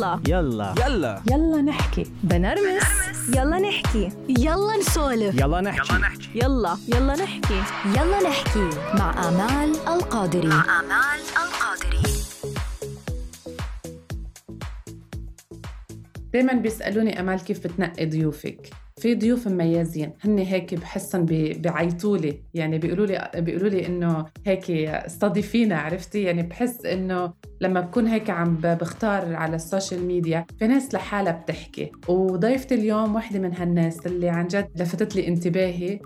يلا. يلا. يلا. يلا نحكي. بنرمس. يلا نحكي. يلا نسولف. يلا نحكي. يلا يلا نحكي. يلا نحكي. مع آمال القادري. مع آمال القادري. دايما بيسألوني أمال كيف بتنقي ضيوفك؟ في ضيوف مميزين. هن هيك بحسن بيعيطوا لي. يعني بيقولوا لي بيقولوا لي انه هيك استضيفينا عرفتي؟ يعني بحس انه لما بكون هيك عم بختار على ال social media في ناس لحالها بتحكي. وضيفتي اليوم وحدة من هالناس اللي عن جد لفتت لي انتباهي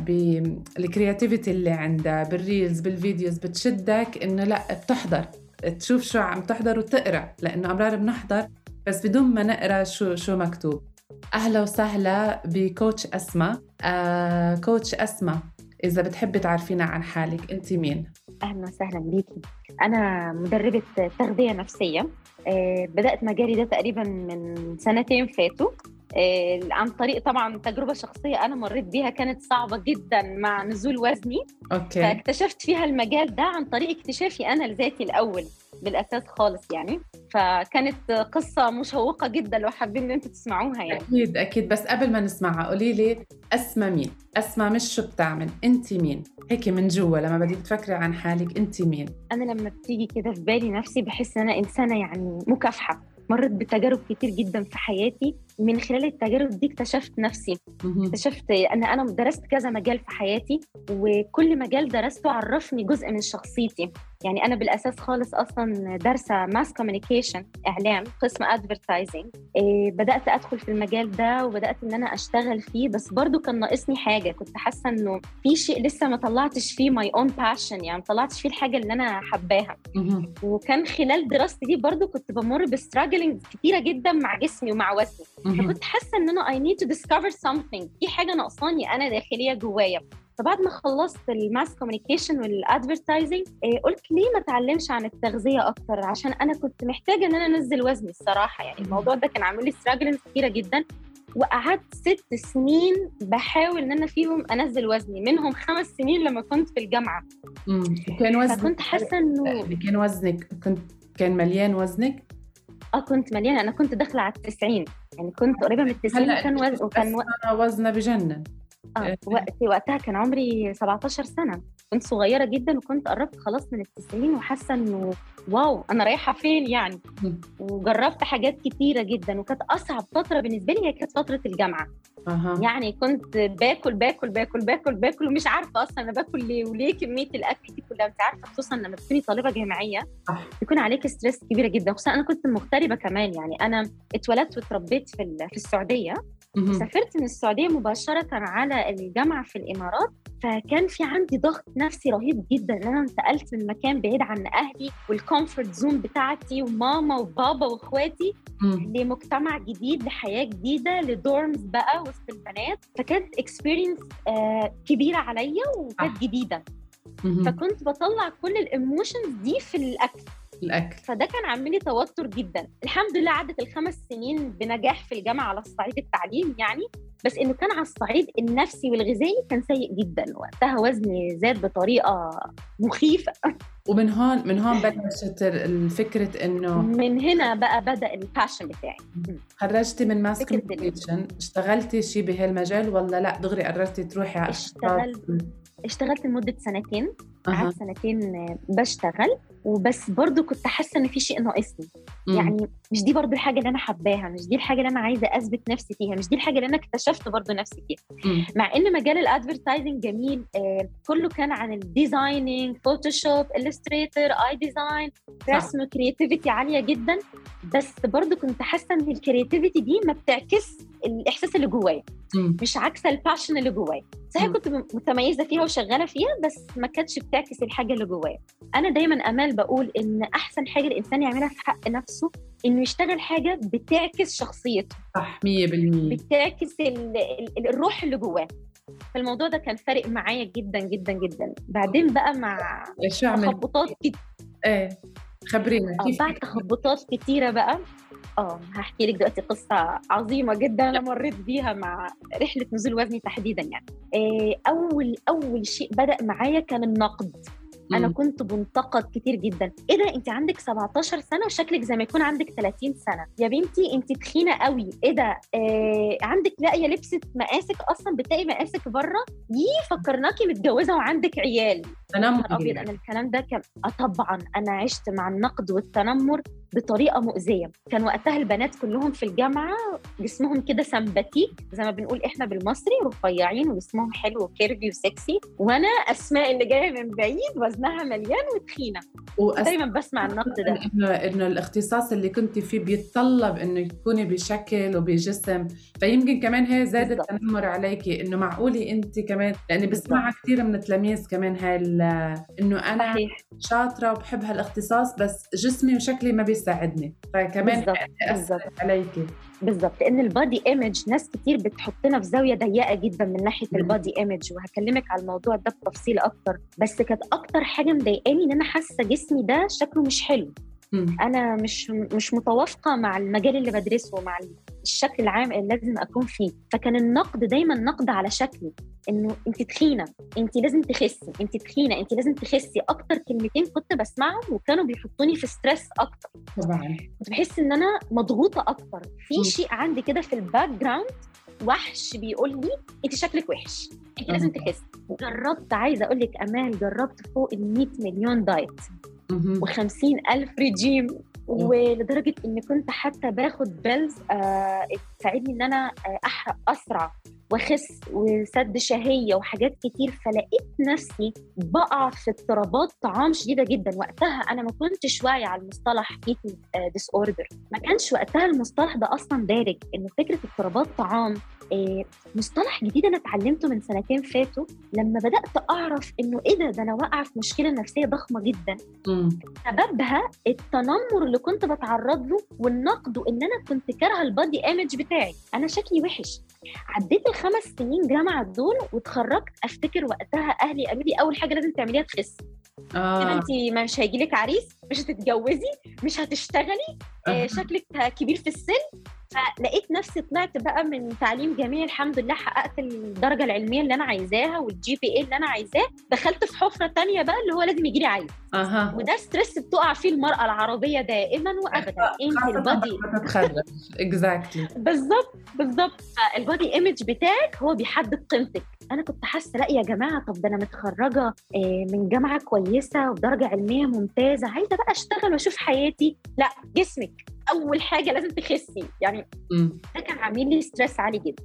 بال creativity اللي عندها بال reels بال videos بتشدك انه لأ بتحضر. تشوف شو عم تحضر وتقرأ لأنه أمرار بنحضر بس بدون ما نقرأ شو شو مكتوب. أهلا وسهلا ب coach أسماء. آه coach أسماء إذا بتحبي تعرفينا عن حالك انت مين؟ أهلا وسهلا بيكي. أنا مدربة تغذية نفسية. آه بدأت مجالي ده تقريبا من سنتين فاتوا. عن طريق طبعا تجربة شخصية أنا مريت بيها كانت صعبة جدا مع نزول وزني. أوكي. فاكتشفت فيها المجال ده عن طريق اكتشافي أنا لذاتي الأول بالأساس خالص يعني. فكانت قصة مشوقة جدا لو حابين إن أنتم تسمعوها يعني. أكيد أكيد. بس قبل ما نسمعها قولي لي أسماء مين؟ أسماء مش شو بتعمل؟ أنت مين؟ هيك من جوا لما بدك تفكري عن حالك أنت مين؟ أنا لما بتيجي كده في بالي نفسي بحس إن أنا إنسانة يعني مكافحة. مرت بتجارب كتير جدا في حياتي. من خلال التجارب دي اكتشفت نفسي. اكتشفت ان أنا درست كذا مجال في حياتي وكل مجال درسته عرفني جزء من شخصيتي. يعني أنا بالأساس خالص أصلا دارسة mass communication إعلام قسم advertising إيه بدأت أدخل في المجال ده وبدأت إن أنا أشتغل فيه بس برضو كان ناقصني حاجة. كنت حاسة إنه في شيء لسه ما طلعتش فيه my own passion يعني ما طلعتش فيه الحاجة اللي أنا حباها. وكان خلال دراستي دي برضو كنت بمر ب struggling كتيرة جدا مع جسمي ومع وزني. فكنت حاسة إن أنا I need to discover something. في حاجة ناقصاني أنا داخلية جوايا. فبعد ما خلصت ال mass communication وال advertising قلت ليه ما اتعلمش عن التغذية أكتر؟ عشان أنا كنت محتاجة إن أنا أنزل وزني الصراحة. يعني الموضوع ده كان عامل لي struggles كتيرة جدا. وقعدت ست سنين بحاول إن أنا فيهم أنزل وزني. منهم خمس سنين لما كنت في الجامعة. امم كان وزنك. فكنت حاسة إنه كان وزنك. كنت كان مليان وزنك. آه كنت مليانة. أنا كنت داخلة على التسعين. يعني كنت قريبة من التسعين هلأ وكان وزن وكان و... وزنها بجنن. آه وقتي وقتها كان عمري 17 سنة. كنت صغيرة جدا وكنت قربت خلاص من التسعين وحاسة إنه واو أنا رايحة فين يعني؟ وجربت حاجات كتيرة جدا وكانت أصعب فترة بالنسبة لي هي كانت فترة الجامعة. أه. يعني كنت باكل باكل باكل باكل باكل ومش عارفة أصلا أنا باكل ليه وليه كمية الأكل دي كلها انت عارفة خصوصا لما تكوني طالبة جامعية بيكون عليك stress كبيرة جدا خصوصا أنا كنت مغتربة كمان يعني أنا اتولدت واتربيت في في السعودية. سافرت من السعودية مباشرة على الجامعة في الإمارات فكان في عندي ضغط نفسي رهيب جدا. ان أنا انتقلت من مكان بعيد عن أهلي وال comfort zone بتاعتي وماما وبابا وإخواتي لمجتمع جديد لحياة جديدة ل dorms بقى وسط البنات. فكانت experience آه كبيرة عليا وكانت جديدة. فكنت بطلع كل ال emotions دي في الأكل. الأكل. فده كان عامل لي توتر جدا. الحمد لله عدت الخمس سنين بنجاح في الجامعة على الصعيد التعليم يعني بس إنه كان على الصعيد النفسي والغذائي كان سيء جدا. وقتها وزني زاد بطريقة مخيفة. ومن هون من هون بلشت الفكرة إنه من هنا بقى بدأ ال passion بتاعي. خرجتي من mass communication اشتغلتي شيء بهالمجال ولا لا؟ دغري قررتي تروحي على اشتغلت اشتغلت لمدة سنتين. قعدت سنتين بشتغل. وبس برضو كنت حاسة إن في شيء ناقصني. يعني مش دي برضو الحاجة اللي أنا حباها مش دي الحاجة اللي أنا عايزة أثبت نفسي فيها مش دي الحاجة اللي أنا اكتشفت برضو نفسي فيها. مع إن مجال ال advertising جميل آه كله كان عن ال designing Photoshop Illustrator InDesign رسم creativity عالية جدا. بس برضو كنت حاسة إن ال creativity دي ما بتعكس الإحساس اللي جوايا. مش عكس ال passion اللي جوايا. صحيح كنت متميزة فيها وشغالة فيها بس ما كانتش بتعكس الحاجة اللي جوايا. أنا دايما أمال بقول إن أحسن حاجة الإنسان يعملها في حق نفسه إنه يشتغل حاجة بتعكس شخصيته. صح 100% بتعكس ال ال الروح اللي جواه. فالموضوع ده كان فارق معايا جدا جدا جدا. بعدين بقى مع تخبطات كت... إيه خبرينا. آه بعد تخبطات كتيرة بقى آه هحكي لك دلوقتي قصة عظيمة جدا أنا مريت بيها مع رحلة نزول وزني تحديدا يعني. إيه أول أول شيء بدأ معايا كان النقد. أنا. كنت بنتقد كتير جدا. إيه ده؟ أنت عندك 17 سنة وشكلك زي ما يكون عندك 30 سنة. يا بنتي أنت تخينة قوي. إيه ده؟ آه عندك لاقية لبست مقاسك أصلا بتلاقي مقاسك بره؟ يي فكرناكي متجوزة وعندك عيال. تنمر أبيض أنا الكلام ده كان آه طبعا أنا عشت مع النقد والتنمر بطريقة مؤذية. كان وقتها البنات كلهم في الجامعة جسمهم كده سمباتيك زي ما بنقول إحنا بالمصري رفيعين وجسمهم حلو وكيرفي وسكسي. وأنا أسماء اللي جاية من بعيد وزنها مليان وتخينة. وأس- دايما بسمع النقد ده. انه إنه الاختصاص اللي كنت فيه بيتطلب إنه تكوني بشكل وبجسم. فيمكن كمان هي زاد. التنمر عليكي إنه معقولي أنت كمان لأني بسمعها كثير من التلاميذ كمان هاي إنه أنا صحيح. شاطرة وبحب هالاختصاص بس جسمي وشكلي ما بيساعدني. فكمان بالضبط أثر بالضبط. عليكي بالظبط ان ال body image ناس كتير بتحطنا في زاوية ضيقة جدا من ناحية. ال body image وهكلمك على الموضوع ده بتفصيل أكتر بس كانت أكتر حاجة مضايقاني إن أنا حاسة جسمي ده شكله مش حلو. أنا مش مش متوافقة مع المجال اللي بدرسه مع الشكل العام اللي لازم أكون فيه فكان النقد دايما نقد على شكلي إنه أنت تخينة. أنت لازم تخسي. أنت تخينة. أنت لازم تخسي أكتر كلمتين كنت بسمعهم وكانوا بيحطوني في stress أكتر. طبعا. كنت بحس إن أنا مضغوطة أكتر. في شيء عندي كده في ال background وحش بيقول لي أنت شكلك وحش. أنت لازم. تخسي. جربت عايزة أقول لك أمال جربت فوق ال 100 مليون diet مهم. و50 ألف ريجيم ولدرجة إني كنت حتى باخد pills آه تساعدني إن أنا آه أحرق أسرع. وأخس وسد شهية وحاجات كتير فلقيت نفسي بقع في اضطرابات طعام شديدة جدا. وقتها أنا ما كنتش واعية على المصطلح eating disorder ما كانش وقتها المصطلح ده أصلا دارج إنه فكرة اضطرابات طعام مصطلح جديد أنا اتعلمته من سنتين فاتوا لما بدأت أعرف إنه إيه ده؟ ده أنا واقعة في مشكلة نفسية ضخمة جدا. سببها التنمر اللي كنت بتعرض له والنقد وان أنا كنت كارهة ال body image بتاعي. أنا شكلي وحش. عديت الخمس سنين جامعة دول واتخرجت. أفتكر وقتها أهلي قالوا لي أول حاجة لازم تعمليها تخسي كده آه انت مش هيجي لك عريس؟ مش هتتجوزي؟ مش هتشتغلي؟ آه،. شكلك كبير في السن. فلقيت نفسي طلعت بقى من تعليم جامعي الحمد لله حققت الدرجة العلمية اللي أنا عايزاها وال GPA اللي أنا عايزاه. دخلت في حفرة تانية بقى اللي هو لازم يجي لي عريس أها. وده stress بتقع فيه المرأة العربية دائما وأبدا. انت ال body exactly بالظبط بالظبط. فال body image بتاعك هو بيحدد قيمتك. أنا كنت حاسة لأ يا جماعة طب ده أنا متخرجة آه، من جامعة كويسة ودرجة علمية ممتازة عايزة بقى أشتغل وأشوف حياتي. لأ جسمك. أول حاجة لازم تخسي. يعني ده كان عامل لي stress عالي جدا.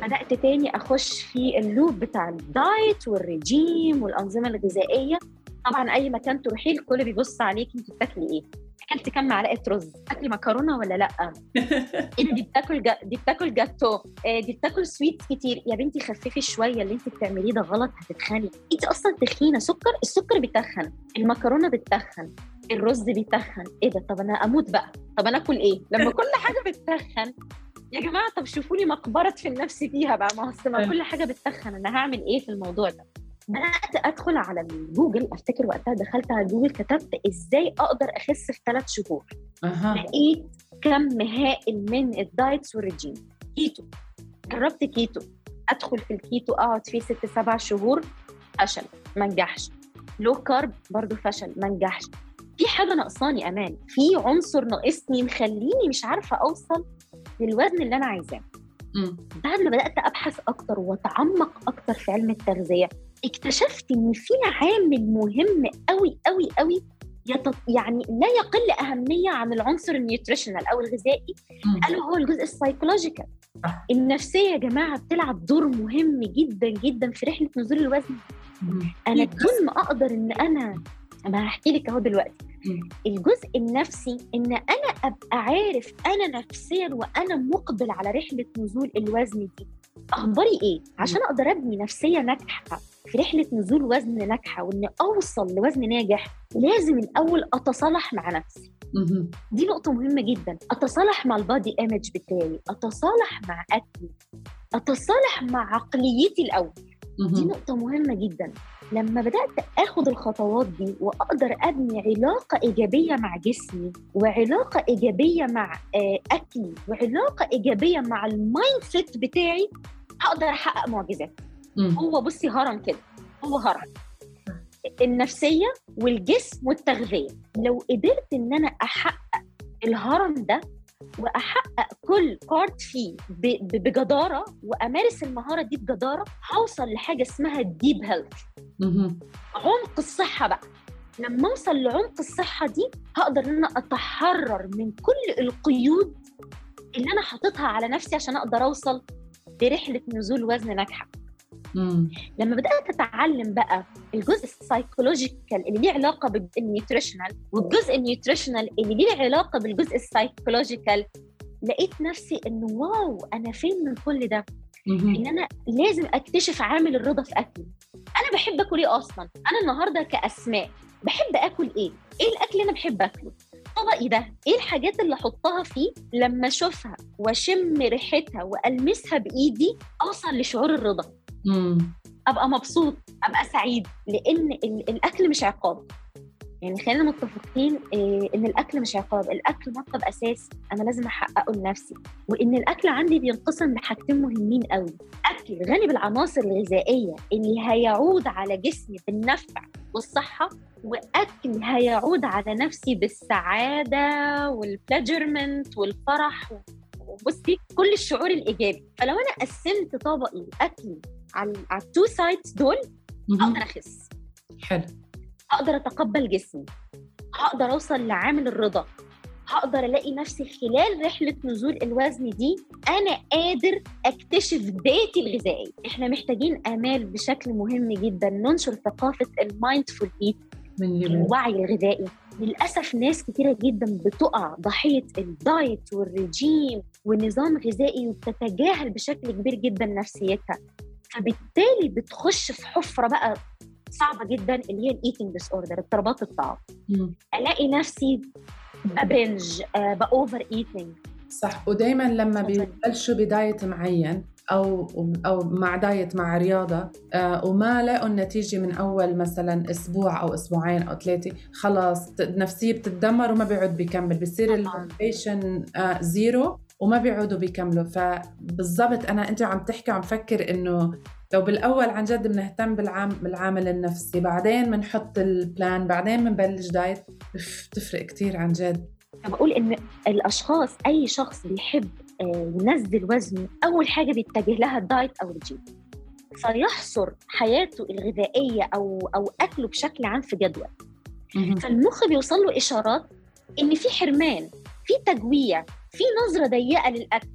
بدأت تاني أخش في ال loop بتاع ال diet والرجيم والأنظمة الغذائية. طبعا أي مكان تروحي الكل بيبص عليكي أنت بتاكلي إيه. اكلت كام معلقة رز؟ اكلي مكرونة ولا لأ؟ إيه ده دي بتاكل جا... دي بتاكل جاتو. إيه دي بتاكل sweets كتير. يا بنتي خففي شوية اللي انت بتعمليه ده غلط هتتخني. انت أصلا تخينة. سكر السكر بيتخن. المكرونة بتتخن. الرز بيتخن. إيه ده؟ طب أنا أموت بقى. طب أنا آكل إيه؟ لما كل حاجة بتتخن. يا جماعة طب شوفوا لي مقبرة أدفن نفسي فيها بقى. ما هو أصل ما كل حاجة بتتخن أنا هعمل إيه في الموضوع ده؟ بدأت أدخل على جوجل أفتكر وقتها دخلت على جوجل كتبت إزاي أقدر أخس في ثلاث شهور. أها. لقيت كم هائل من ال diets والرجيم. كيتو. جربت كيتو. أدخل في الكيتو أقعد فيه ست سبع شهور فشل. ما نجحش. low carb برضو فشل. ما نجحش. في حاجة ناقصاني أمال. في عنصر ناقصني مخليني مش عارفة أوصل للوزن اللي أنا عايزاه. بعد ما بدأت أبحث أكتر وأتعمق أكتر في علم التغذية اكتشفت إن في عامل مهم قوي قوي قوي يت... يعني لا يقل أهمية عن العنصر ال nutritional أو الغذائي. الا هو الجزء ال psychological. النفسية يا جماعة بتلعب دور مهم جدا جدا في رحلة نزول الوزن. أنا بدون ما أقدر إن أنا ما هحكي لك أهو دلوقتي. الجزء النفسي إن أنا أبقى عارف أنا نفسيا وأنا مقبل على رحلة نزول الوزن دي أخباري إيه؟ عشان أقدر أبني نفسية ناجحة في رحلة نزول وزن ناجحة وإني أوصل لوزن ناجح لازم الأول أتصالح مع نفسي. دي نقطة مهمة جدا. أتصالح مع ال body image بتاعي أتصالح مع أكلي أتصالح مع عقليتي الأول. دي مم. نقطة مهمة جدا. لما بدأت أخد الخطوات دي وأقدر أبني علاقة إيجابية مع جسمي وعلاقة إيجابية مع آه، أكلي وعلاقة إيجابية مع ال mindset بتاعي هقدر أحقق معجزات. هو بصي هرم كده هو هرم. النفسية والجسم والتغذية. لو قدرت إن أنا أحقق الهرم ده وأحقق كل part فيه بجدارة. وأمارس المهارة دي بجدارة. هوصل لحاجة اسمها ال deep health. عمق الصحة بقى. لما أوصل لعمق الصحة دي هقدر إن أنا أتحرر من كل القيود اللي أنا حاططها على نفسي عشان أقدر أوصل لرحلة نزول وزن ناجحة. مم. لما بدأت أتعلم بقى الجزء ال psychological اللي ليه علاقة بال nutritional والجزء ال nutritional اللي ليه علاقة بالجزء ال psychological لقيت نفسي إنه wow أنا فين من كل ده؟ مهم. إن أنا لازم أكتشف عامل الرضا في أكلي. أنا بحب أكل إيه أصلا؟ أنا النهارده كأسماء بحب أكل إيه؟ إيه الأكل اللي أنا بحب أكله؟ طبقي ده؟ إيه الحاجات اللي أحطها فيه لما أشوفها وأشم ريحتها وألمسها بإيدي أوصل لشعور الرضا؟ مم. أبقى مبسوط أبقى سعيد لأن ال- الأكل مش عقاب. يعني خلينا متفقين إيه إن الأكل مش عقاب. الأكل مطلب اساسي أنا لازم أحققه لنفسي. وإن الأكل عندي بينقسم لحاجتين مهمين قوي أكل غني بالعناصر الغذائية اللي هيعود على جسمي بالنفع والصحة وأكل هيعود على نفسي بالسعادة وال pleasure والفرح وبصي كل الشعور الإيجابي. فلو أنا قسمت طبقي اكلي على على ال two sides دول. هقدر أخس. حلو. هقدر أتقبل جسمي. هقدر أوصل لعامل الرضا. هقدر ألاقي نفسي خلال رحلة نزول الوزن دي أنا قادر أكتشف ذاتي الغذائيه إحنا محتاجين آمال بشكل مهم جدا. ننشر ثقافة ال mindful eat الوعي الغذائي. للأسف ناس كتيرة جدا بتقع ضحية الدايت والرجيم والنظام الغذائي وبتتجاهل بشكل كبير جدا نفسيتها. فبالتالي بتخش في حفرة بقى صعبة جدا اللي هي ال eating disorder اضطرابات الطعام. ألاقي نفسي ب binge ب overeating صح ودائما لما. بيبلشوا بدايت معين أو أو مع دايت مع رياضة آه وما لقوا النتيجة من أول مثلا أسبوع أو أسبوعين أو ثلاثة خلاص النفسيه بتتدمر وما بيعود بيكمل طبعاً. ال motivation آه zero وما بيعودوا بيكملوا. فبالضبط أنا أنت عم تحكي عم فكر إنه لو بالأول عن جد بنهتم بالعام بالعامل النفسي بعدين بنحط ال plan بعدين بنبلش دايت بتفرق كتير عن جد. بقول إن الأشخاص أي شخص بيحب آه، ينزل وزنه أول حاجة بيتجه لها الدايت أو الجيم فيحصر حياته الغذائية أو أو أكله بشكل عام في جدول. فالمخ بيوصل له إشارات إن في حرمان في تجويع في نظرة ضيقة للأكل.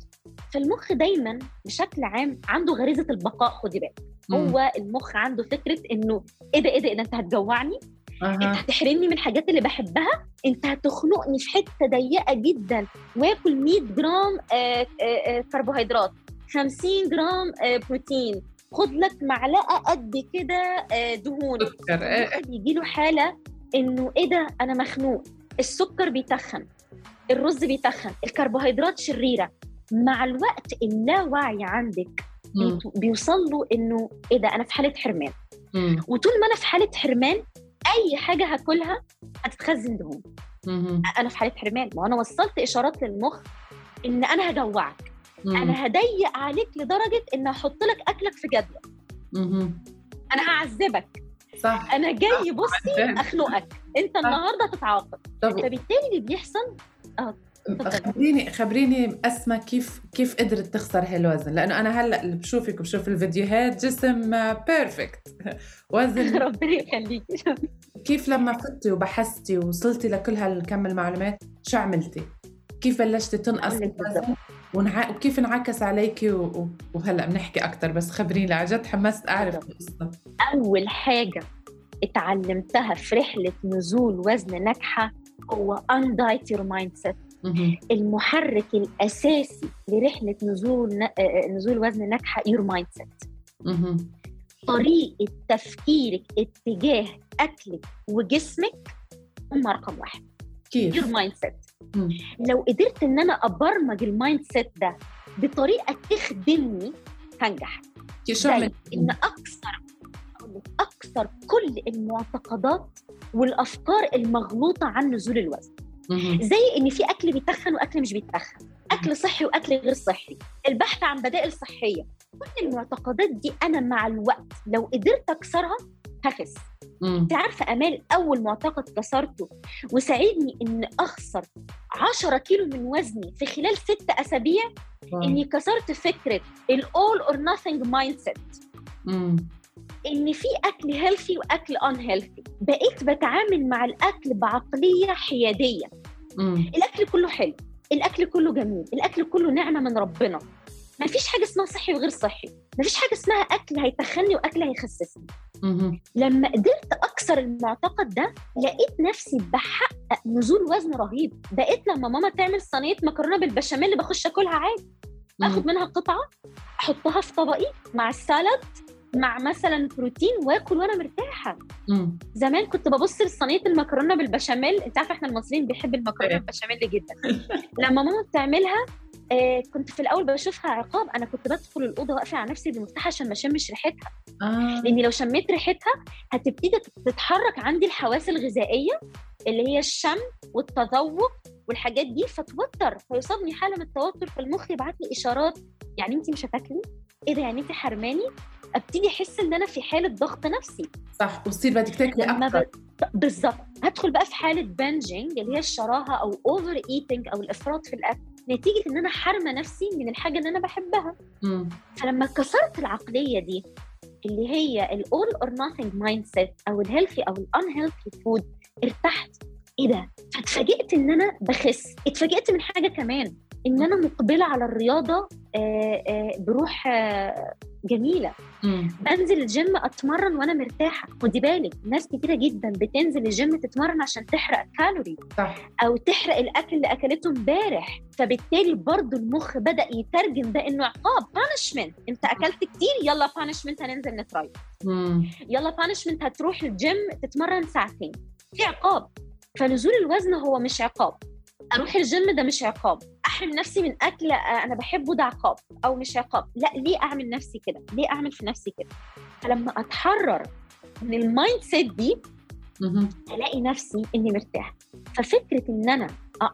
فالمخ دايما بشكل عام عنده غريزة البقاء خدي بالك. هو المخ عنده فكرة إنه إيه ده إيه ده إيه أنت هتجوعني؟ أنت أها. هتحرمني من الحاجات اللي بحبها؟ أنت هتخنقني في حتة ضيقة جدا. وآكل 100 جرام آه، آه، آه، كربوهيدرات 50 جرام بروتين. خد لك معلقة قد كده دهون. بيجي له حالة إنه إيه ده أنا مخنوق. السكر بيتخن الرز بيتخن الكربوهيدرات شريرة مع الوقت اللاوعي عندك مم. بيوصل له إنه إيه ده أنا في حالة حرمان مم. وطول ما أنا في حالة حرمان أي حاجة هاكلها هتتخزن دهون. أنا في حالة حرمان ما أنا وصلت إشارات للمخ إن أنا هجوعك مم. أنا هضيق عليك لدرجة إن أحط لك أكلك في جدول. أنا هعذبك صح. أنا جاي بصي. أخنقك. أنت النهارده هتتعاقب فبالتالي اللي بيحصل اتفضل. خبريني خبريني اسماء كيف كيف قدرت تخسر هالوزن لأنه أنا هلأ اللي بشوفك وبشوف الفيديوهات جسم perfect وزن ربنا يخليكي كيف لما فتي وبحثتي ووصلتي لكل هالكم المعلومات شو عملتي؟ كيف بلشتي تنقصي. الوزن؟ ونع... وكيف انعكس عليكي و... و... وهلأ بنحكي أكثر بس خبريني عن جد حمست أعرف القصة. أول حاجة اتعلمتها في رحلة نزول وزن ناجحة هو undiet your mindset. مهم. المحرك الأساسي لرحلة نزول نزول وزن ناجحة your mindset. مهم. طريقة تفكيرك اتجاه أكلك وجسمك هم رقم واحد. كيف؟ mindset مم. لو قدرت إن أنا أبرمج ال mindset ده بطريقة تخدمني هنجح؟ إن أكثر أكثر كل المعتقدات والأفكار المغلوطة عن نزول الوزن. زي إن في أكل بيتخن وأكل مش بيتخن أكل صحي وأكل غير صحي البحث عن بدائل صحية كل المعتقدات دي أنا مع الوقت لو قدرت أكسرها مم. انت عارفه أمال أول معتقد كسرته وساعدني إن أخسر 10 كيلو من وزني في خلال ست أسابيع؟ إني كسرت فكرة ال all or nothing mindset مم. إن في أكل healthy وأكل unhealthy بقيت بتعامل مع الأكل بعقلية حيادية. مم. الأكل كله حلو. الأكل كله جميل. الأكل كله نعمة من ربنا. ما فيش حاجة اسمها صحي وغير صحي. ما فيش حاجة اسمها أكل هيتخني وأكل هيخسسني. مم. لما قدرت أكسر المعتقد ده لقيت نفسي بحقق نزول وزن رهيب. بقيت لما ماما تعمل صينية مكرونة بالبشاميل بخش أكلها عادي. آخد منها قطعة أحطها في طبقي مع السالاد مع مثلا بروتين وآكل وأنا مرتاحة. مم. زمان كنت ببص لصينية المكرونة بالبشاميل. أنت عارفة إحنا المصريين بنحب المكرونة إيه. بالبشاميل جدا. لما ماما بتعملها آه كنت في الأول بشوفها عقاب. أنا كنت بدخل الأوضة وأقفل على نفسي بمفتاح عشان ما أشمش ريحتها. آه. لأني لو شميت ريحتها هتبتدي تتحرك عندي الحواس الغذائية اللي هي الشم والتذوق والحاجات دي فتوتر. فيصابني حالة من التوتر فالمخ يبعت لي إشارات. يعني انت مش هتاكلي؟ إيه ده؟ يعني انت حرماني؟ أبتدي أحس إن أنا في حالة ضغط نفسي. صح. وتصير بدك تاكلي أكثر ب... بالظبط. هدخل بقى في حالة bingeing اللي هي الشراهة أو overeating أو الإفراط في الأكل. نتيجة إن أنا حارمة نفسي من الحاجة اللي أنا بحبها مم. فلما كسرت العقلية دي اللي هي ال all or nothing mindset أو ال healthy أو ال unhealthy food ارتحت إيه ده؟ فاتفاجئت إن أنا بخس اتفاجئت من حاجة كمان إن أنا مقبلة على الرياضة آه، آه، بروح آه، جميلة. مم. بنزل الجيم أتمرن وأنا مرتاحة. خدي بالك ناس كتيرة جدا بتنزل الجيم تتمرن عشان تحرق كالوري صح. أو تحرق الأكل اللي أكلته امبارح. فبالتالي برضو المخ بدأ يترجم ده إنه عقاب punishment أنت أكلت كتير يلا punishment هننزل نتراي. مم. يلا punishment هتروح الجيم تتمرن ساعتين. في عقاب. فنزول الوزن هو مش عقاب. أروح الجيم ده مش عقاب. أحرم نفسي من أكل آه، أنا بحبه ده عقاب أو مش عقاب. لا ليه أعمل نفسي كده؟ ليه أعمل في نفسي كده؟ فلما أتحرر من ال mindset دي. ألاقي نفسي إني مرتاحة. ففكرة إن أنا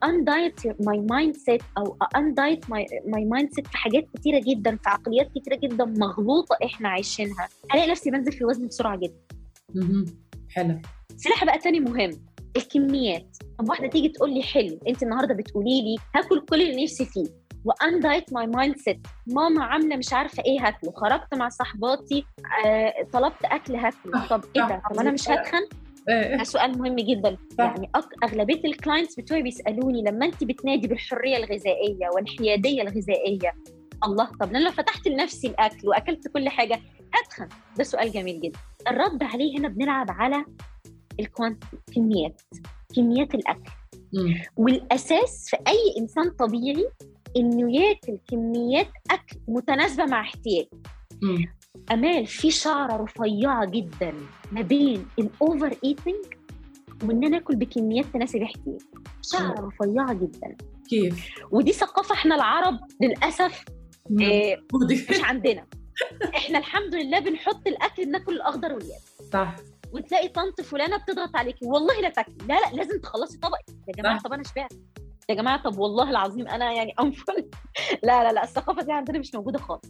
undiet my mindset أو undiet my mindset في حاجات كتيرة جدا في عقليات كتيرة جدا مغلوطة إحنا عايشينها ألاقي نفسي بنزل في الوزن بسرعة جدا. مم. حلو. سلاح بقى تاني مهم. الكميات. طب واحدة تيجي تقول لي حلو انت النهارده بتقولي لي هاكل كل اللي نفسي فيه. و undiet my mindset ماما عاملة مش عارفة إيه هاكله. خرجت مع صحباتي آه، طلبت أكل هاكله. طب إيه ده؟ طب أنا مش هتخن إيه ده سؤال مهم جدا. يعني أغلبية ال clients بتوعي بيسألوني لما انت بتنادي بالحرية الغذائية والحياديه الغذائية الله طب أنا لو فتحت لنفسي الأكل وأكلت كل حاجة هتخن ده سؤال جميل جدا. الرد عليه هنا بنلعب على ال quantity كميات الأكل. مم. والأساس في أي إنسان طبيعي إنه ياكل كميات أكل متناسبة مع احتياجه. أمال في شعرة رفيعة جدا ما بين ال overeating وإن أنا آكل بكميات تناسب احتياجي. شعرة رفيعة جدا. كيف؟ ودي ثقافة إحنا العرب للأسف. آه، مش عندنا. إحنا الحمد لله بنحط الأكل بناكل الأخضر واليابس. صح. وتلاقي طنط فلانة بتضغط عليكي. والله لا تاكلي لا لا لازم تخلصي طبقك يا جماعة. طب أنا شبعت. يا جماعة طب والله العظيم أنا يعني أنفل. لا لا لا الثقافة دي عندنا مش موجودة خالص.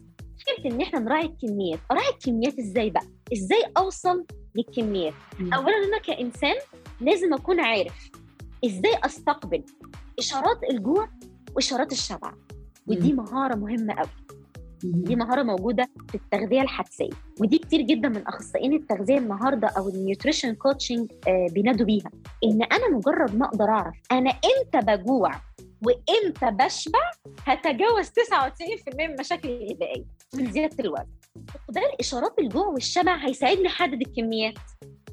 فكره إن إحنا نراعي الكميات. أراعي الكميات إزاي بقى؟ إزاي أوصل للكميات. اولا أنا كإنسان لازم أكون عارف إزاي أستقبل إشارات الجوع وإشارات الشبع. ودي مهارة مهمة قوي. دي مهارة موجودة في التغذية الحدسية ودي كتير جدا من أخصائيين التغذية النهارده أو ال nutrition coaching بينادوا بيها. إن أنا مجرد ما أقدر أعرف أنا إمتى بجوع وإمتى بشبع هتجاوز 99% من مشاكل الغذائية من زيادة الوزن. فقدان إشارات الجوع والشبع هيساعدني أحدد الكميات.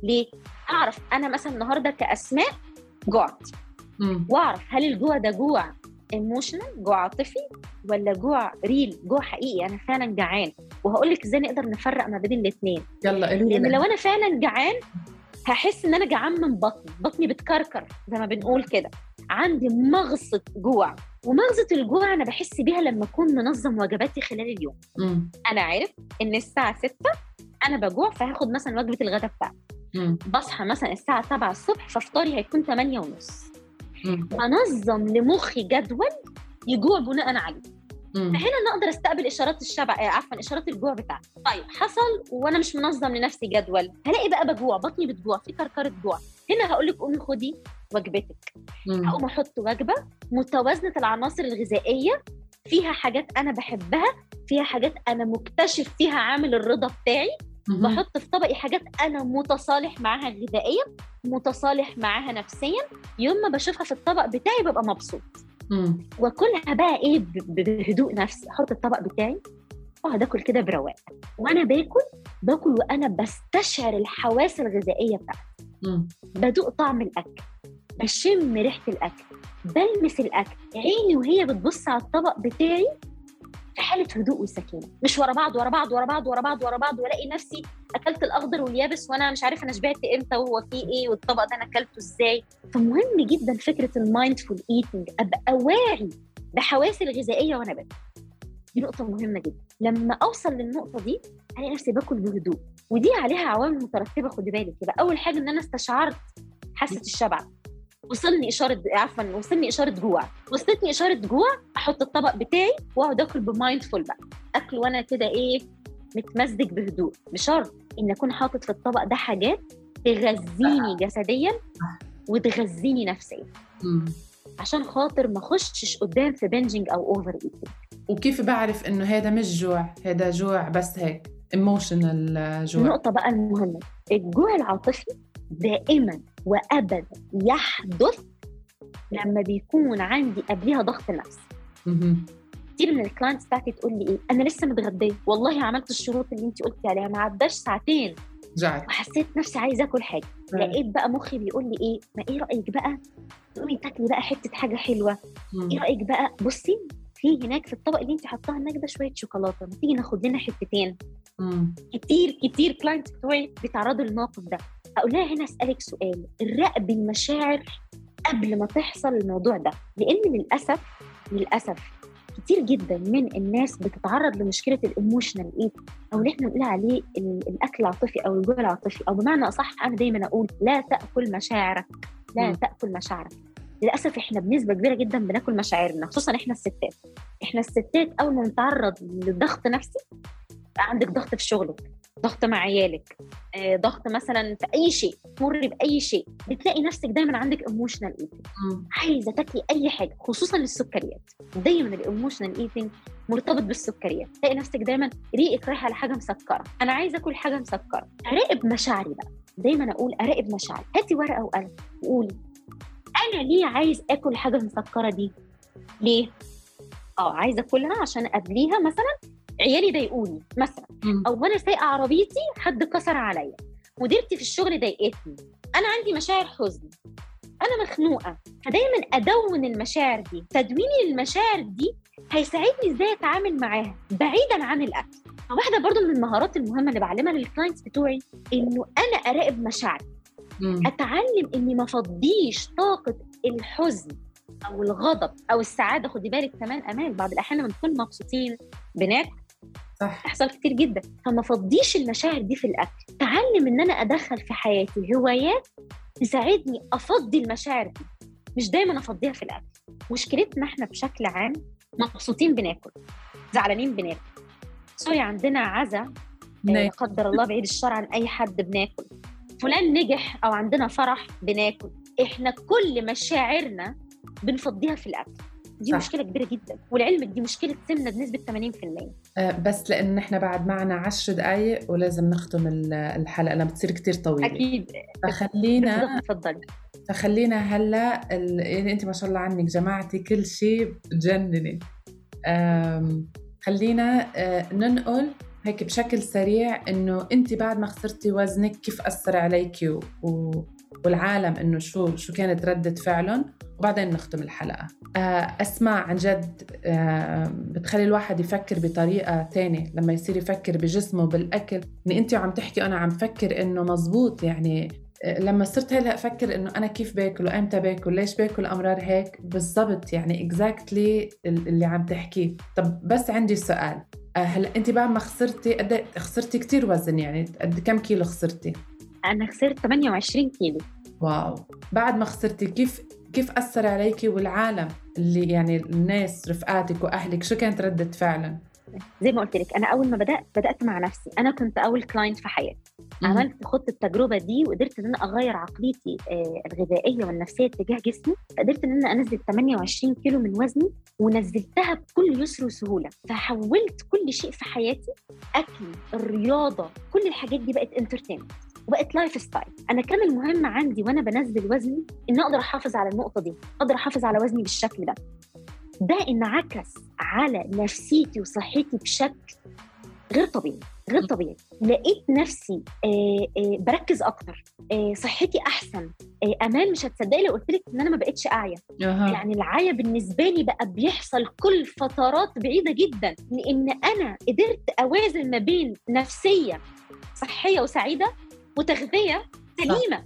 ليه؟ أعرف أنا مثلا النهارده كأسماء جوعت. وأعرف هل الجوع ده جوع emotional جوع عاطفي ولا جوع real جوع حقيقي؟ أنا فعلا جعان. وهقول لك إزاي نقدر نفرق ما بين الاثنين يلا قولي لأن لو أنا فعلا جعان هحس إن أنا جعان من بطني. بطني بتكركر زي ما بنقول كده. عندي مغصة جوع. ومغصة الجوع أنا بحس بيها لما أكون منظم وجباتي خلال اليوم. مم. أنا عارف إن الساعة 6 أنا بجوع فهاخد مثلا وجبة الغداء بتاعتي. بصحى مثلا الساعة 7 الصبح ففطاري هيكون 8 ونص. مم. بنظم لمخي جدول يجوع بناء عليه. فهنا أنا أقدر أستقبل إشارات الشبع آه، عفوا إشارات الجوع بتاعتي طيب حصل وأنا مش منظم لنفسي جدول هلاقي بقى بجوع بطني بتجوع في كركرة جوع هنا هقول لك قومي خدي وجبتك. هقوم أحط وجبة متوازنة العناصر الغذائية فيها حاجات أنا بحبها فيها حاجات أنا مكتشف فيها عامل الرضا بتاعي. بحط في طبقي حاجات أنا متصالح معاها غذائيا متصالح معاها نفسيا يوم ما بشوفها في الطبق بتاعي ببقى مبسوط. واكلها بقى إيه بهدوء نفسي. أحط الطبق بتاعي أقعد آكل كده برواق. وأنا باكل باكل وأنا بستشعر الحواس الغذائية بتاعتي. بدوق طعم الأكل بشم ريحة الأكل بلمس الأكل. عيني وهي بتبص على الطبق بتاعي في حالة هدوء وسكينة مش ورا بعض ورا بعض ورا بعض ورا بعض ورا بعض والاقي نفسي أكلت الأخضر واليابس وأنا مش عارفة أنا شبعت إمتى وهو فيه إيه والطبق ده أنا أكلته إزاي. فمهم جدا فكرة ال mindful eating. أبقى واعي بحواسي الغذائية وأنا باكل. دي نقطة مهمة جدا. لما أوصل للنقطة دي ألاقي نفسي باكل بهدوء. ودي عليها عوامل مترتبة خدي بالك. يبقى أول حاجة إن أنا استشعرت حاسة الشبع. وصلني إشارة عفوا وصلني إشارة جوع. وصلتني إشارة جوع أحط الطبق بتاعي وأقعد آكل بمايندفول بقى. أكل وأنا كده إيه متمزج بهدوء. بشرط إن أكون حاطط في الطبق ده حاجات تغذيني جسديا وتغذيني نفسيا. عشان خاطر ما أخشش قدام في binging أو over eating وكيف بعرف إنه هذا مش جوع؟ هذا جوع بس هيك emotional جوع. النقطة بقى المهمة الجوع العاطفي دائما وأبدا يحدث لما بيكون عندي قبليها ضغط مهم. كتير من ال clients بتاعتي تقول لي إيه؟ أنا لسه متغدية. والله عملت الشروط اللي انت قلتي عليها ما عداش ساعتين. جعت. وحسيت نفسي عايزة آكل حاجة. لقيت بقى مخي بيقول لي إيه؟ ما إيه رأيك بقى تقومي تاكلي بقى حتة حاجة حلوة؟ مم. إيه رأيك بقى؟ بصي في هناك في الطبق اللي انت حطاها هناك ده شوية شوكولاتة. ما تيجي ناخد لنا حتتين. مم. كتير كتير clients بتوعي بيتعرضوا للموقف ده. أقول لها هنا أسألك سؤال. راقبي المشاعر قبل ما تحصل الموضوع ده لأن للأسف للأسف كتير جدا من الناس بتتعرض لمشكلة ال emotional eat أو اللي إحنا بنقول عليه ال- الأكل العاطفي أو الجوع العاطفي. أو بمعنى أصح أنا دايما أقول لا تأكل مشاعرك. لا مم. تأكل مشاعرك. للأسف إحنا بنسبة كبيرة جدا بناكل مشاعرنا خصوصا إحنا الستات. إحنا الستات أول ما نتعرض لضغط نفسي عندك ضغط في شغلك. ضغط مع عيالك آه، ضغط مثلا في أي شيء تمر بأي شيء بتلاقي نفسك دايما عندك emotional eating. عايزة تاكلي أي حاجة خصوصا السكريات. دايما ال emotional eating مرتبط بالسكريات. تلاقي نفسك دايما ريقك رايح على حاجة مسكرة. أنا عايزة أكل حاجة مسكرة. أراقب مشاعري بقى. دايما أقول أراقب مشاعري. هاتي ورقة وقلم. وقولي أنا ليه عايز أكل حاجة مسكرة دي؟ ليه؟ آه عايزة أكلها عشان قبليها مثلا عيالي ضايقوني مثلا. أو وأنا سايقة عربيتي حد كسر عليا مديرتي في الشغل ضايقتني أنا عندي مشاعر حزن أنا مخنوقة فدايما أدون المشاعر دي تدويني للمشاعر دي هيساعدني إزاي أتعامل معاها بعيدا عن الأكل واحدة برضو من المهارات المهمة اللي بعلمها للكلاينتس بتوعي إنه أنا أراقب مشاعري. أتعلم إني ما أفضيش طاقة الحزن أو الغضب أو السعادة خدي بالك كمان أمال بعض الأحيان لما بنكون مبسوطين بناكل صح. بتحصل كتير جدا. فما افضيش المشاعر دي في الأكل. تعلم إن أنا أدخل في حياتي هوايات تساعدني أفضي المشاعر دي. مش دايما أفضيها في الأكل. مشكلتنا إحنا بشكل عام مبسوطين بناكل. زعلانين بناكل. سوري عندنا عزا. آه، لا. قدر الله بعيد الشر عن أي حد بناكل. فلان نجح أو عندنا فرح بناكل. إحنا كل مشاعرنا بنفضيها في الأكل. دي صح. مشكلة كبيرة جدا. ولعلمك دي مشكلة سمنة بنسبة 80% آه، بس لأن إحنا بعد معنا عشر دقائق ولازم نختم ال- الحلقة لما بتصير كتير طويلة. أكيد. فخلينا اتفضلي فخلينا هلأ ال... يعني أنت ما شاء الله عنك جمعتي كل شيء بتجنني أم... خلينا آه، ننقل هيك بشكل سريع إنه أنت بعد ما خسرتي وزنك كيف أثر عليكي و... والعالم إنه شو شو كانت ردة فعلهم وبعدين نختم الحلقة. آه، أسماء عن جد آه، بتخلي الواحد يفكر بطريقة تانية لما يصير يفكر بجسمه بالأكل. يعني انت وعم تحكي أنا عم فكر إنه مزبوط يعني لما صرت هلأ أفكر إنه أنا كيف باكل وأمتى باكل ليش باكل أمرار هيك؟ بالضبط يعني exactly اللي عم تحكيه. طب بس عندي سؤال. آه، هلأ انت بعد ما خسرتي قد إيه- خسرتي كتير وزن يعني قد كم كيلو خسرتي؟ أنا خسرت 28 كيلو. wow. بعد ما خسرتي كيف كيف أثر عليكي والعالم اللي يعني الناس رفقاتك وأهلك؟ شو كانت ردة فعلن؟ زي ما قلت لك أنا أول ما بدأت بدأت مع نفسي. أنا كنت أول client في حياتي. عملت خدت التجربة دي وقدرت إن أنا أغير عقليتي آه، الغذائية والنفسية تجاه جسمي. قدرت إن أنا أنزل 28 كيلو من وزني ونزلتها بكل يسر وسهولة. فحولت كل شيء في حياتي أكل الرياضة كل الحاجات دي بقت entertainment وبقت life style أنا كان المهم عندي وأنا بنزل وزني إن أقدر أحافظ على النقطة دي أقدر أحافظ على وزني بالشكل ده. ده انعكس على نفسيتي وصحتي بشكل غير طبيعي غير طبيعي. لقيت نفسي آه آه بركز أكتر آه صحتي أحسن أمان مش هتصدقي لو قلت لك إن أنا ما بقتش أعيا. يعني العيا بالنسبة لي بقى بيحصل كل فترات بعيدة جدا. لأن أنا قدرت أوازن ما بين نفسية صحية وسعيدة وتغذية سليمة.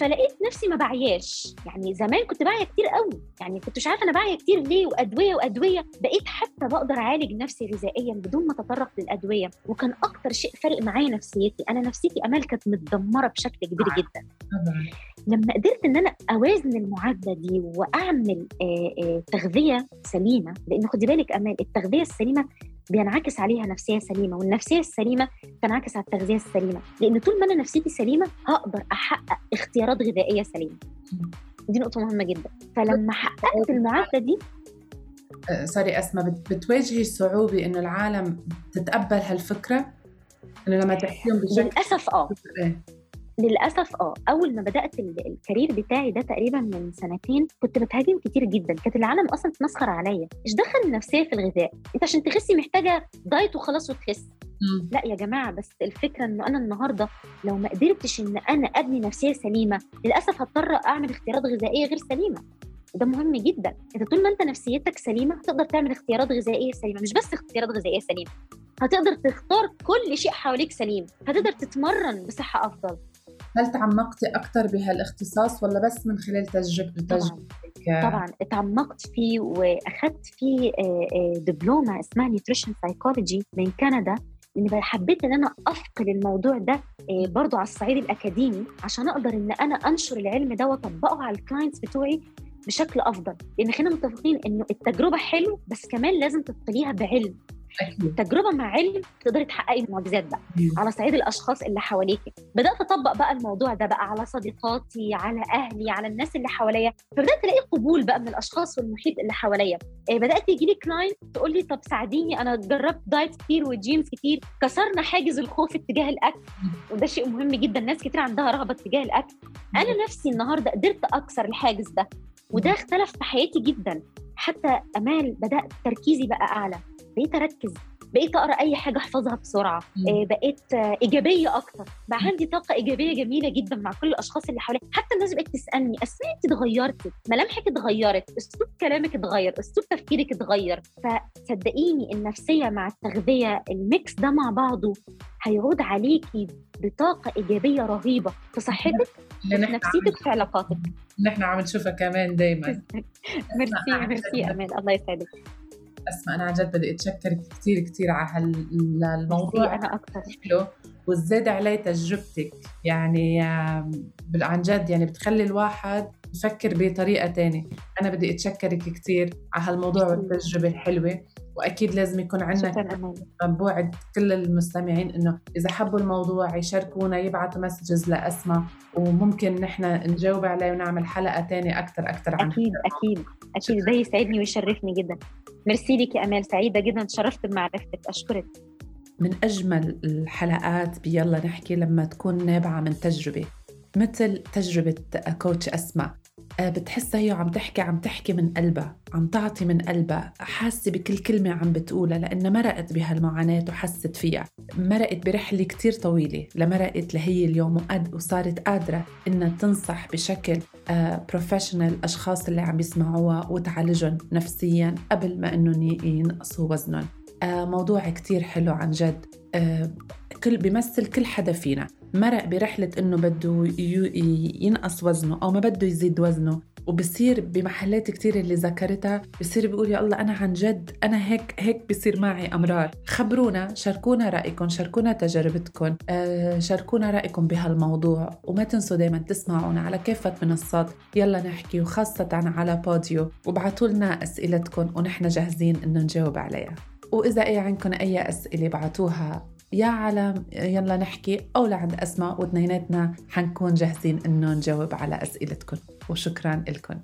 فلقيت نفسي ما بعياش. يعني زمان كنت بعيا كتير قوي. يعني كنت مش عارفة أنا بعيا كتير ليه وأدوية وأدوية. بقيت حتى بقدر أعالج نفسي غذائيا بدون ما اتطرق للأدوية. وكان أكتر شيء فارق معايا نفسيتي. أنا نفسيتي أمال كانت متدمرة بشكل كبير. جدا. لما قدرت إن أنا أوازن المعادلة دي وأعمل آه، آه، تغذية سليمة. لأن خدي بالك أمال التغذية السليمة بينعكس عليها نفسية سليمة والنفسية السليمة تنعكس على التغذية السليمة. لأن طول ما أنا نفسيتي سليمة هقدر أحقق اختيارات غذائية سليمة. دي نقطة مهمة جدا. فلما حققت المعادله دي آه، سوري بت- بتواجهي صعوبة إنه العالم تتقبل هالفكرة؟ إنه لما تحكيهم بشكل للأسف آه. إيه. للأسف آه أول ما بدأت ال- الكارير بتاعي ده تقريبا من سنتين كنت بتهاجم كتير جدا كانت العالم أصلا تمسخر عليا. إيش دخل النفسية في الغذاء؟ أنت عشان تخسي محتاجة دايت وخلاص وتخس. مم. لا يا جماعة بس الفكرة إنه أنا النهارده لو ما قدرتش إن أنا أبني نفسية سليمة للأسف هضطر أعمل اختيارات غذائية غير سليمة. وده مهم جدا. انت طول ما أنت نفسيتك سليمة هتقدر تعمل اختيارات غذائية سليمة. مش بس اختيارات غذائية سليمة هتقدر تختار كل شيء حواليك سليم. هتقدر تتمرن بصحة أفضل. هل تعمقتي أكثر بهالاختصاص ولا بس من خلال تجربة طبعا. تجربتك؟ طبعا اتعمقت فيه واخدت فيه آه، آه، دبلومة اسمها nutrition psychology من كندا لأن حبيت إن أنا اثقل الموضوع ده آه، برضو على الصعيد الأكاديمي عشان أقدر إن أنا أنشر العلم ده وأطبقه على ال clients بتوعي بشكل أفضل. لأن خلينا متفقين إنه التجربة حلو بس كمان لازم تدخليها بعلم. أكيد. تجربة مع علم تقدري تحققي معجزات بقى. مم. على صعيد الأشخاص اللي حواليكي. بدأت أطبق بقى الموضوع ده بقى على صديقاتي على أهلي على الناس اللي حواليا. فبدأت ألاقي قبول بقى من الأشخاص والمحيط اللي حواليا. إيه بدأت يجي لي client تقول لي طب ساعديني أنا جربت diet كتير و gyms كتير. كسرنا حاجز الخوف اتجاه الأكل. وده شيء مهم جدا. ناس كتير عندها رهبة اتجاه الأكل. أنا نفسي النهارده قدرت أكسر الحاجز ده. وده اختلف في حياتي جدا. حتى أمال بدأت تركيزي بقى أعلى. بقيت أركز بقيت أقرأ أي حاجة أحفظها بسرعة مم. آه، بقيت إيجابية أكتر بقى عندي طاقة إيجابية جميلة جدا مع كل الأشخاص اللي حواليا حتى الناس بقت تسألني أسماء انت اتغيرتي ملامحك اتغيرت أسلوب كلامك اتغير أسلوب تفكيرك اتغير فصدقيني النفسية مع التغذية الميكس ده مع بعضه هيعود عليكي بطاقة إيجابية رهيبة في صحتك اللي في نفسيتك في علاقاتك. نحن عم نشوفها كمان دايما. merci merci. أمان الله يسعدك. أسماء أنا عن جد بدي اتشكرك كثير كثير على هالموضوع أنا أكتر. حلو. وزاد عليه تجربتك يعني عن جد يعني بتخلي الواحد يفكر بطريقة تانية. أنا بدي أتشكرك كثير على هالموضوع ميرسي. والتجربة الحلوة وأكيد لازم يكون عندنا بوعد كل المستمعين إنه إذا حبوا الموضوع يشاركونا يبعثوا messages لأسماء وممكن نحن نجاوب عليه ونعمل حلقة تانية أكثر أكثر عن أكيد أكيد. أكيد. ده يسعدني ويشرفني جدا. ميرسي لك يا أمال. سعيدة جدا. تشرفت بمعرفتك. أشكرك. من أجمل الحلقات بيلا نحكي لما تكون نابعة من تجربة مثل تجربة كوتش أسماء. بتحسها هي عم تحكي عم تحكي من قلبها عم تعطي من قلبها. حاسة بكل كلمة عم بتقولها لأنها مرقت بهالمعاناة وحست فيها. مرقت برحلة كتير طويلة لمرقت لهي اليوم وقد وصارت قادرة إنها تنصح بشكل بروفيشنال أشخاص اللي عم يسمعوها وتعالجهم نفسيا قبل ما إنهم ينقصوا وزنهم. آه، موضوع كتير حلو عن جد. آه، كل بيمثل كل حدا فينا. مرق برحلة إنه بده ينقص وزنه أو ما بده يزيد وزنه. وبصير بمحلات كتير اللي ذكرتها بصير بيقول يا الله أنا عن جد أنا هيك هيك بصير معي أمرار. خبرونا شاركونا رأيكم شاركونا تجربتكم آه شاركونا رأيكم بهالموضوع. وما تنسوا دايما تسمعونا على كافة منصات. يلا نحكي وخاصة على بوديو. وابعتوا لنا أسئلتكم ونحن جاهزين إنه نجاوب عليها. وإذا أي عندكم أي أسئلة بعتوها يا على يلا نحكي أو لعند أسماء واثنيناتنا حنكون جاهزين إنه نجاوب على أسئلتكم. وشكرا لكم.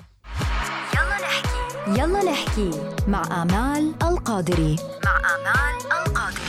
يلا نحكي. يلا نحكي مع آمال القادري. مع آمال القادري.